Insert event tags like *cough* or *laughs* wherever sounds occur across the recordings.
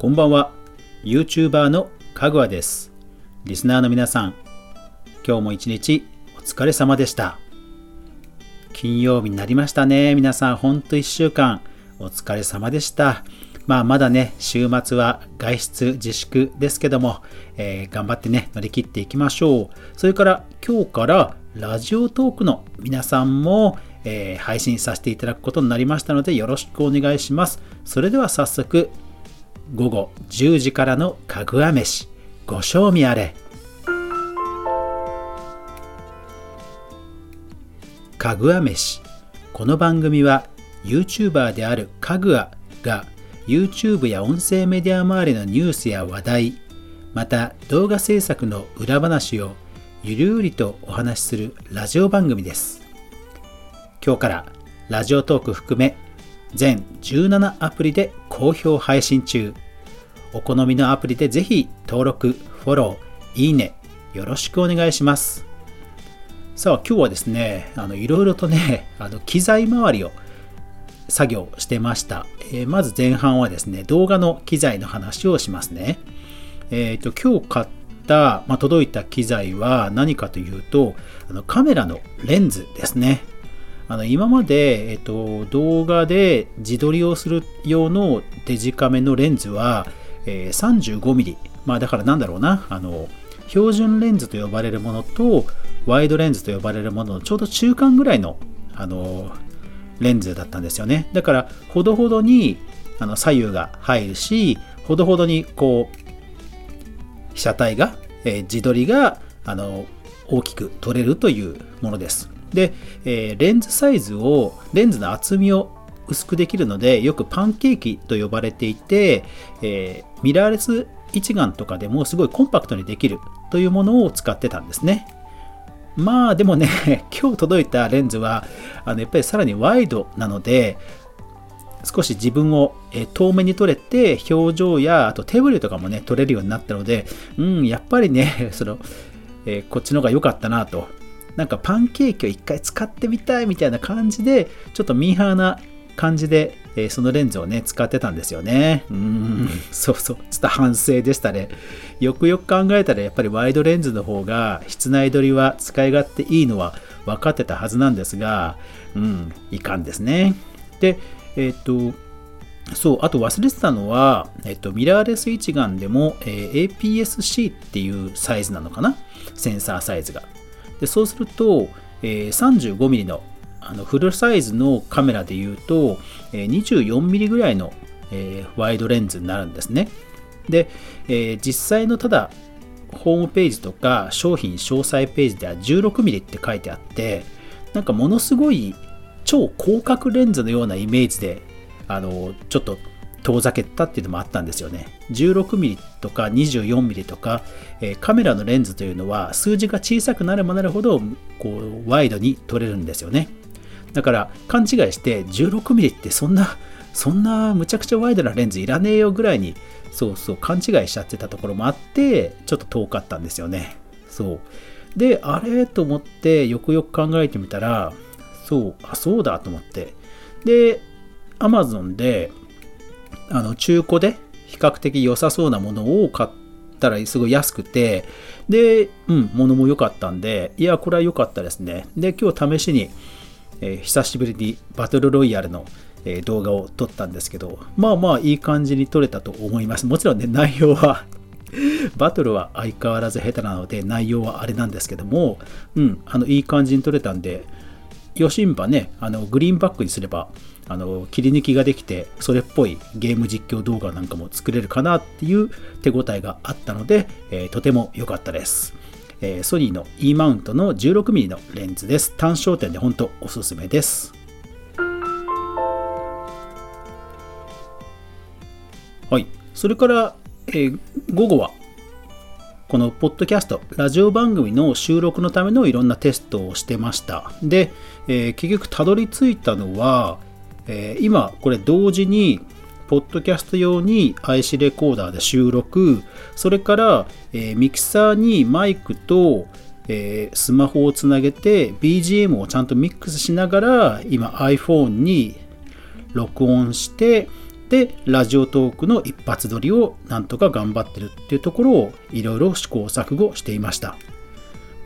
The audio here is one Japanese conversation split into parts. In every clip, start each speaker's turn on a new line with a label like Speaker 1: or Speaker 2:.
Speaker 1: こんばんは。YouTuber のかぐわです。リスナーの皆さん今日も一日お疲れ様でした。金曜日になりましたね。皆さんほんと1週間お疲れ様でした。まあまだね週末は外出自粛ですけども、えー、頑張ってね乗り切っていきましょう。それから今日からラジオトークの皆さんもえー、配信させていただくことになりましたのでよろしくお願いします。それでは早速午後10時からのかぐわ飯。ご賞味あれ。かぐわ飯。この番組は YouTuber であるかぐわが YouTube や音声メディア周りのニュースや話題また動画制作の裏話をゆるうりとお話しするラジオ番組です。今日からラジオトーク含め全17アプリで好評配信中。お好みのアプリでぜひ登録、フォロー、いいね、よろしくお願いします。さあ今日はですね、あのいろいろとね、*laughs* あの機材周りを作業してました。えー、まず前半はですね、動画の機材の話をしますね。えっ、ー、と、今日買った、まあ、届いた機材は何かというと、あのカメラのレンズですね。あの今まで、えっと、動画で自撮りをする用のデジカメのレンズは、えー、35mm、まあだからなんだろうな、あの、標準レンズと呼ばれるものとワイドレンズと呼ばれるもののちょうど中間ぐらいの、あの、レンズだったんですよね。だから、ほどほどにあの左右が入るし、ほどほどにこう、被写体が、えー、自撮りが、あの、大きく撮れるというものです。で、えー、レンズサイズを、レンズの厚みを薄くできるので、よくパンケーキと呼ばれていて、えー、ミラーレス一眼とかでもすごいコンパクトにできるというものを使ってたんですね。まあでもね、*laughs* 今日届いたレンズは、あのやっぱりさらにワイドなので、少し自分を遠目に撮れて、表情や、あと手振りとかもね、撮れるようになったので、うん、やっぱりね、*laughs* その、えー、こっちの方が良かったなとなんかパンケーキを一回使ってみたいみたいな感じで、ちょっとミーハーな感じで、えー、そのレンズをね、使ってたんですよね。うん、そうそう、ちょっと反省でしたね。よくよく考えたら、やっぱりワイドレンズの方が、室内撮りは使い勝手いいのは分かってたはずなんですが、うん、いかんですね。で、えっ、と、そう、あと忘れてたのは、えっと、ミラーレス一眼でも、えー、APS-C っていうサイズなのかな？センサーサイズが。でそうすると、えー、35mm のあのフルサイズのカメラでいうと、え、24mm ぐらいの、えー、ワイドレンズになるんですね。で、えー、実際のただホームページとか商品詳細ページでは 16mm って書いてあってなんかものすごい超広角レンズのようなイメージであのちょっと遠ざけたっていうのもあったんですよね。16mm とか 24mm とか、え、カメラのレンズというのは数字が小さくなればなるほどこうワイドに撮れるんですよね。だから勘違いして 16mm ってそんなそんなむちゃくちゃワイドなレンズいらねえよぐらいにそうそう勘違いしちゃってたところもあってちょっと遠かったんですよね。そう。で、あれと思ってよくよく考えてみたらそう、あ、そうだと思って。で、Amazon であの中古で比較的良さそうなものを買ったらすごい安くて、で、うん、物も良かったんで、いや、これは良かったですね。で、今日試しに、えー、久しぶりにバトルロイヤルの、え、動画を撮ったんですけど、まあまあいい感じに撮れたと思います。もちろんね、内容は *laughs* バトルは相変わらず下手なので、内容はあれなんですけども、うん、あの、いい感じに撮れたんで、ヨシンバね、あの、グリーンバックにすれば、あの切り抜きができてそれっぽいゲーム実況動画なんかも作れるかなっていう手応えがあったので、えー、とても良かったです、えー、ソニーの E マウントの 16mm のレンズです。単焦点で本当おすすめです。はい。それから、えー、午後はこのポッドキャスト、ラジオ番組の収録のためのいろんなテストをしてました。で、えー、結局たどり着いたのは、えー、今これ同時にポッドキャスト用に IC レコーダーで収録。それから、えー、ミキサーにマイクと、えー、スマホをつなげて BGM をちゃんとミックスしながら今 iPhone に録音してでラジオトークの一発撮りをなんとか頑張ってるっていうところをいろいろ試行錯誤していました。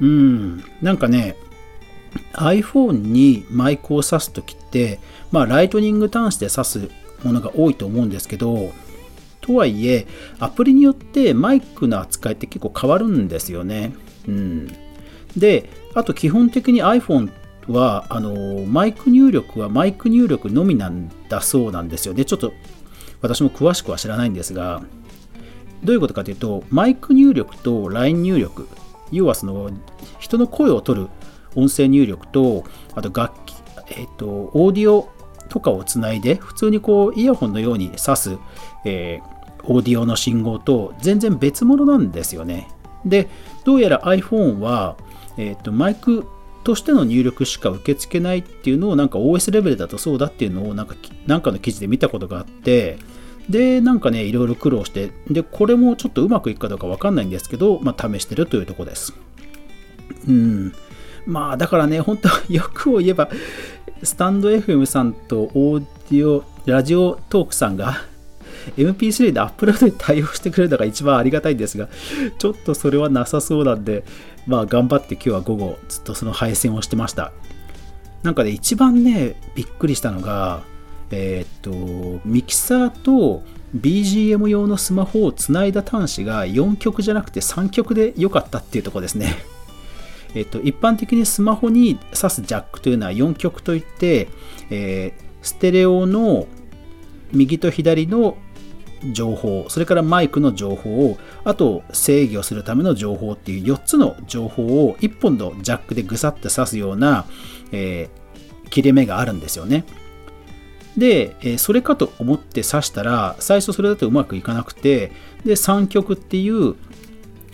Speaker 1: うん。なんかね iPhone にマイクを挿す時ってまあライトニング端子で挿すものが多いと思うんですけどとはいえアプリによってマイクの扱いって結構変わるんですよねうんであと基本的に iPhone はあのマイク入力はマイク入力のみなんだそうなんですよね。ちょっと私も詳しくは知らないんですが、どういうことかというと、マイク入力と LINE 入力、要はその人の声を取る音声入力と、あと楽器、えっ、と、オーディオとかをつないで、普通にこうイヤホンのように挿す、えー、オーディオの信号と全然別物なんですよね。で、どうやら iPhone は、えっ、と、マイクとしての入力しか受け付けないっていうのをなんか OS レベルだとそうだっていうのをなんかなんかの記事で見たことがあってでなんかねいろいろ苦労してでこれもちょっとうまくいくかどうかわかんないんですけど、まあ、試してるというとこですうんまあだからね本当欲を言えばスタンド FM さんとオーディオラジオトークさんが MP3 でアップロードに対応してくれるのが一番ありがたいんですが、ちょっとそれはなさそうなんで、まあ頑張って今日は午後ずっとその配線をしてました。なんかね、一番ね、びっくりしたのが、えー、っと、ミキサーと BGM 用のスマホをつないだ端子が4曲じゃなくて3曲で良かったっていうとこですね。えっと、一般的にスマホに挿すジャックというのは4曲といって、えー、ステレオの右と左の情報、それからマイクの情報を、あと制御するための情報っていう4つの情報を1本のジャックでぐさって刺すような、えー、切れ目があるんですよね。で、えそれかと思って刺したら、最初それだとうまくいかなくて、で、3曲っていう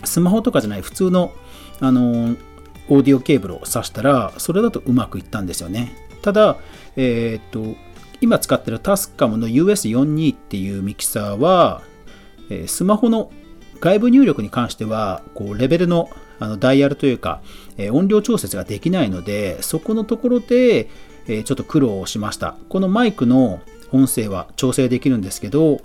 Speaker 1: スマホとかじゃない普通の、あのオーディオケーブルを刺したら、それだとうまくいったんですよね。ただ、えー、っと、今使ってるタスカムの US42 っていうミキサーは、えスマホの外部入力に関しては、こうレベルのあのダイヤルというか、え音量調節ができないので、そこのところで、えちょっと苦労をしました。このマイクの音声は調整できるんですけど、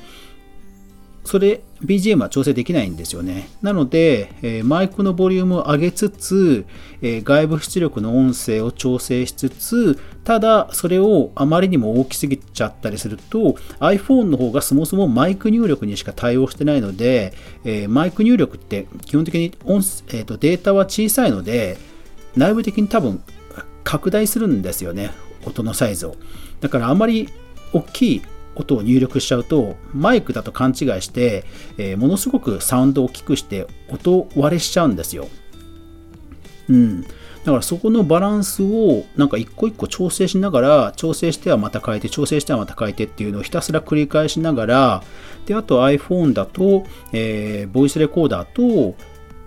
Speaker 1: それ BGM は調整できないんですよね。なので、えー、マイクのボリュームを上げつつ、えー、外部出力の音声を調整しつつ、ただそれをあまりにも大きすぎちゃったりすると iPhone の方がそもそもマイク入力にしか対応してないので、えー、マイク入力って基本的に音、えーとデータは小さいので内部的に多分拡大するんですよね音のサイズをだからあまり大きい音を入力しちゃうとマイクだと勘違いして、えー、ものすごくサウンドを大きくして音割れしちゃうんですよ。うん。だからそこのバランスをなんか一個一個調整しながら調整してはまた変えて調整してはまた変えてっていうのをひたすら繰り返しながらであと iPhone だと、えー、ボイスレコーダーと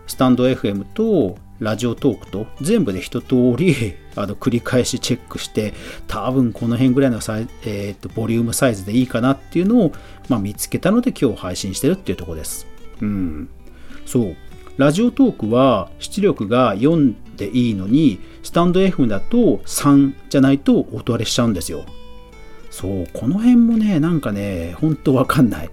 Speaker 1: スタンド FM とラジオトークと全部で一通り *laughs* あの繰り返しチェックして多分この辺ぐらいのサイ、えーと、ボリュームサイズでいいかなっていうのを、まあ、見つけたので今日配信してるっていうとこです。うん。そう。ラジオトークは出力が4でいいのにスタンド F だと3じゃないと音割れしちゃうんですよ。そう、この辺もね、なんかね、ほんとわかんない。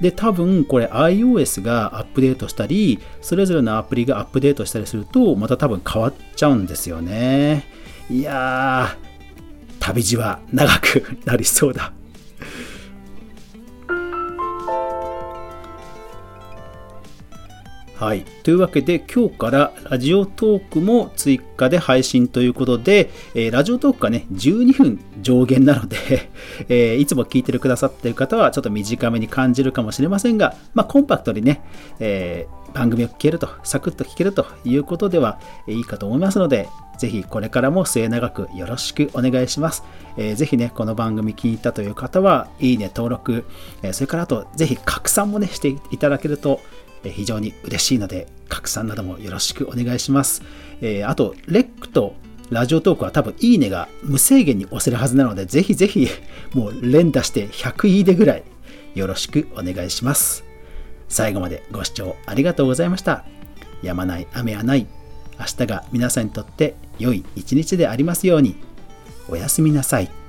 Speaker 1: で、多分これ iOS がアップデートしたり、それぞれのアプリがアップデートしたりすると、また多分変わっちゃうんですよね。いやー、旅路は長くなりそうだ。はい。というわけで、今日からラジオトークも追加で配信ということで、えー、ラジオトークがね、12分上限なので *laughs* えー、いつも聞いてくださっている方はちょっと短めに感じるかもしれませんが、まあ、コンパクトにね、えー、番組を聞けると、サクッと聞けるということではいいかと思いますので、ぜひこれからも末永くよろしくお願いします。えー、ぜひね、この番組気に入ったという方は、いいね、登録、えー、それからあと、ぜひ拡散もね、していただけると、非常に嬉しいので、拡散などもよろしくお願いします。えー、あと、レックとラジオトークは多分いいねが無制限に押せるはずなので、ぜひぜひもう連打して100いいねぐらいよろしくお願いします。最後までご視聴ありがとうございました。やまない雨はない。明日が皆さんにとって良い一日でありますように。おやすみなさい。